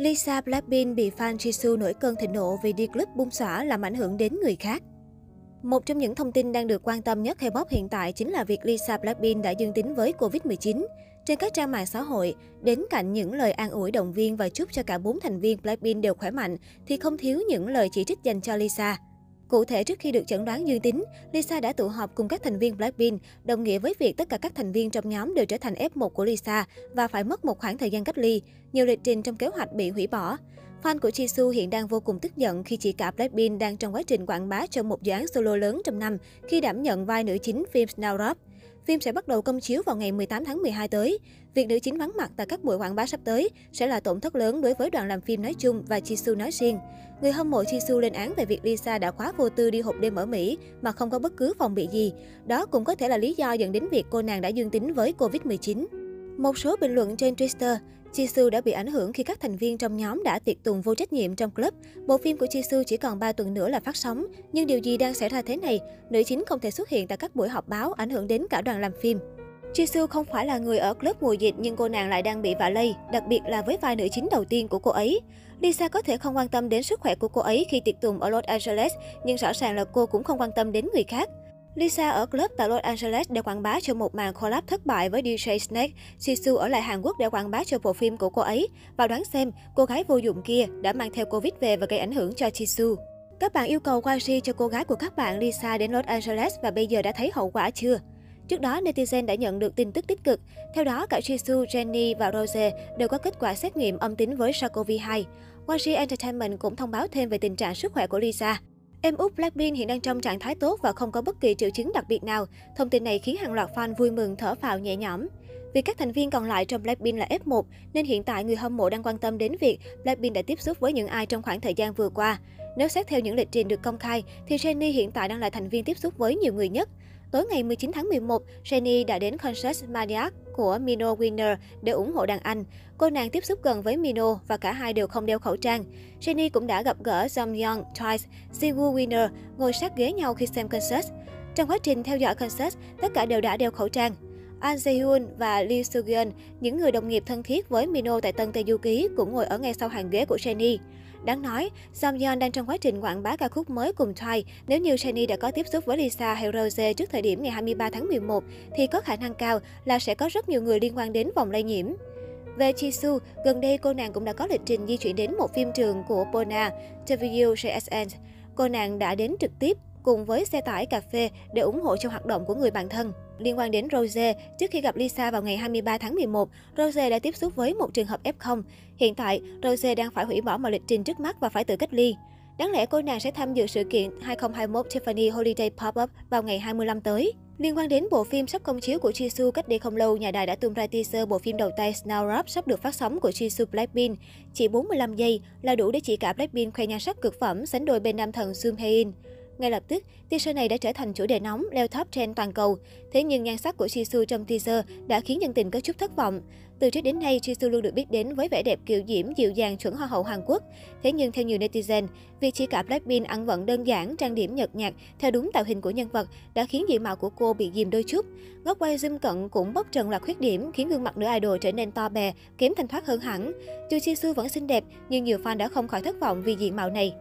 Lisa Blackpink bị fan Jisoo nổi cơn thịnh nộ vì đi clip bung xõa làm ảnh hưởng đến người khác. Một trong những thông tin đang được quan tâm nhất K-pop hiện tại chính là việc Lisa Blackpink đã dương tính với Covid-19. Trên các trang mạng xã hội, đến cạnh những lời an ủi động viên và chúc cho cả bốn thành viên Blackpink đều khỏe mạnh, thì không thiếu những lời chỉ trích dành cho Lisa. Cụ thể, trước khi được chẩn đoán dương tính, Lisa đã tụ họp cùng các thành viên Blackpink, đồng nghĩa với việc tất cả các thành viên trong nhóm đều trở thành F1 của Lisa và phải mất một khoảng thời gian cách ly. Nhiều lịch trình trong kế hoạch bị hủy bỏ. Fan của Jisoo hiện đang vô cùng tức giận khi chị cả Blackpink đang trong quá trình quảng bá cho một dự án solo lớn trong năm khi đảm nhận vai nữ chính phim Snowdrop. Phim sẽ bắt đầu công chiếu vào ngày 18 tháng 12 tới. Việc nữ chính vắng mặt tại các buổi quảng bá sắp tới sẽ là tổn thất lớn đối với đoàn làm phim nói chung và Jisoo nói riêng. Người hâm mộ Jisoo lên án về việc Lisa đã quá vô tư đi hộp đêm ở Mỹ mà không có bất cứ phòng bị gì. Đó cũng có thể là lý do dẫn đến việc cô nàng đã dương tính với Covid-19. Một số bình luận trên Twitter, Jisoo đã bị ảnh hưởng khi các thành viên trong nhóm đã tiệc tùng vô trách nhiệm trong club. Bộ phim của Jisoo chỉ còn 3 tuần nữa là phát sóng, nhưng điều gì đang xảy ra thế này? Nữ chính không thể xuất hiện tại các buổi họp báo ảnh hưởng đến cả đoàn làm phim. Jisoo không phải là người ở club mùa dịch nhưng cô nàng lại đang bị vạ lây, đặc biệt là với vai nữ chính đầu tiên của cô ấy. Lisa có thể không quan tâm đến sức khỏe của cô ấy khi tiệc tùng ở Los Angeles, nhưng rõ ràng là cô cũng không quan tâm đến người khác. Lisa ở club tại Los Angeles để quảng bá cho một màn collab thất bại với DJ Snake. Jisoo ở lại Hàn Quốc để quảng bá cho bộ phim của cô ấy. Và đoán xem, cô gái vô dụng kia đã mang theo Covid về và gây ảnh hưởng cho Jisoo. Các bạn yêu cầu YG cho cô gái của các bạn Lisa đến Los Angeles và bây giờ đã thấy hậu quả chưa? Trước đó, netizen đã nhận được tin tức tích cực. Theo đó, cả Jisoo, Jennie và Rose đều có kết quả xét nghiệm âm tính với SARS-CoV-2. YG Entertainment cũng thông báo thêm về tình trạng sức khỏe của Lisa. Em út Blackpink hiện đang trong trạng thái tốt và không có bất kỳ triệu chứng đặc biệt nào. Thông tin này khiến hàng loạt fan vui mừng thở phào nhẹ nhõm. Vì các thành viên còn lại trong Blackpink là F1, nên hiện tại người hâm mộ đang quan tâm đến việc Blackpink đã tiếp xúc với những ai trong khoảng thời gian vừa qua. Nếu xét theo những lịch trình được công khai, thì Jennie hiện tại đang là thành viên tiếp xúc với nhiều người nhất. Tối ngày 19 tháng 11, Jennie đã đến concert Maniac của Mino Winner để ủng hộ đàn anh. Cô nàng tiếp xúc gần với Mino và cả hai đều không đeo khẩu trang. Jennie cũng đã gặp gỡ Jung Young, Twice, Siwoo Winner ngồi sát ghế nhau khi xem concert. Trong quá trình theo dõi concert, tất cả đều đã đeo khẩu trang. An Jae-hyun và Lee Soo-geun, những người đồng nghiệp thân thiết với Mino tại Tân Tây Du Ký, cũng ngồi ở ngay sau hàng ghế của Jennie. Đáng nói, Samyeon đang trong quá trình quảng bá ca khúc mới cùng Twice. Nếu như Shiny đã có tiếp xúc với Lisa hay Rose trước thời điểm ngày 23 tháng 11, thì có khả năng cao là sẽ có rất nhiều người liên quan đến vòng lây nhiễm. Về Jisoo, gần đây cô nàng cũng đã có lịch trình di chuyển đến một phim trường của Pona, WJSN. Cô nàng đã đến trực tiếp cùng với xe tải cà phê để ủng hộ cho hoạt động của người bạn thân. Liên quan đến Rose, trước khi gặp Lisa vào ngày 23 tháng 11, Rose đã tiếp xúc với một trường hợp F0. Hiện tại, Rose đang phải hủy bỏ mọi lịch trình trước mắt và phải tự cách ly. Đáng lẽ cô nàng sẽ tham dự sự kiện 2021 Tiffany Holiday Pop-up vào ngày 25 tới. Liên quan đến bộ phim sắp công chiếu của Jisoo cách đây không lâu, nhà đài đã tung ra teaser bộ phim đầu tay Snowdrop sắp được phát sóng của Jisoo Blackpink. Chỉ 45 giây là đủ để chị cả Blackpink khoe nhan sắc cực phẩm sánh đôi bên nam thần Sung Hae-in. Ngay lập tức, teaser này đã trở thành chủ đề nóng leo top trend toàn cầu. Thế nhưng nhan sắc của Jisoo trong teaser đã khiến nhân tình có chút thất vọng. Từ trước đến nay, Jisoo luôn được biết đến với vẻ đẹp kiều diễm, dịu dàng chuẩn hoa hậu Hàn Quốc. Thế nhưng theo nhiều netizen, việc chỉ cả Blackpink ăn vận đơn giản, trang điểm nhợt nhạt theo đúng tạo hình của nhân vật đã khiến diện mạo của cô bị dìm đôi chút. Góc quay zoom cận cũng bóc trần loạt khuyết điểm khiến gương mặt nữ idol trở nên to bè, kém thanh thoát hơn hẳn. Dù Jisoo vẫn xinh đẹp, nhưng nhiều fan đã không khỏi thất vọng vì diện mạo này.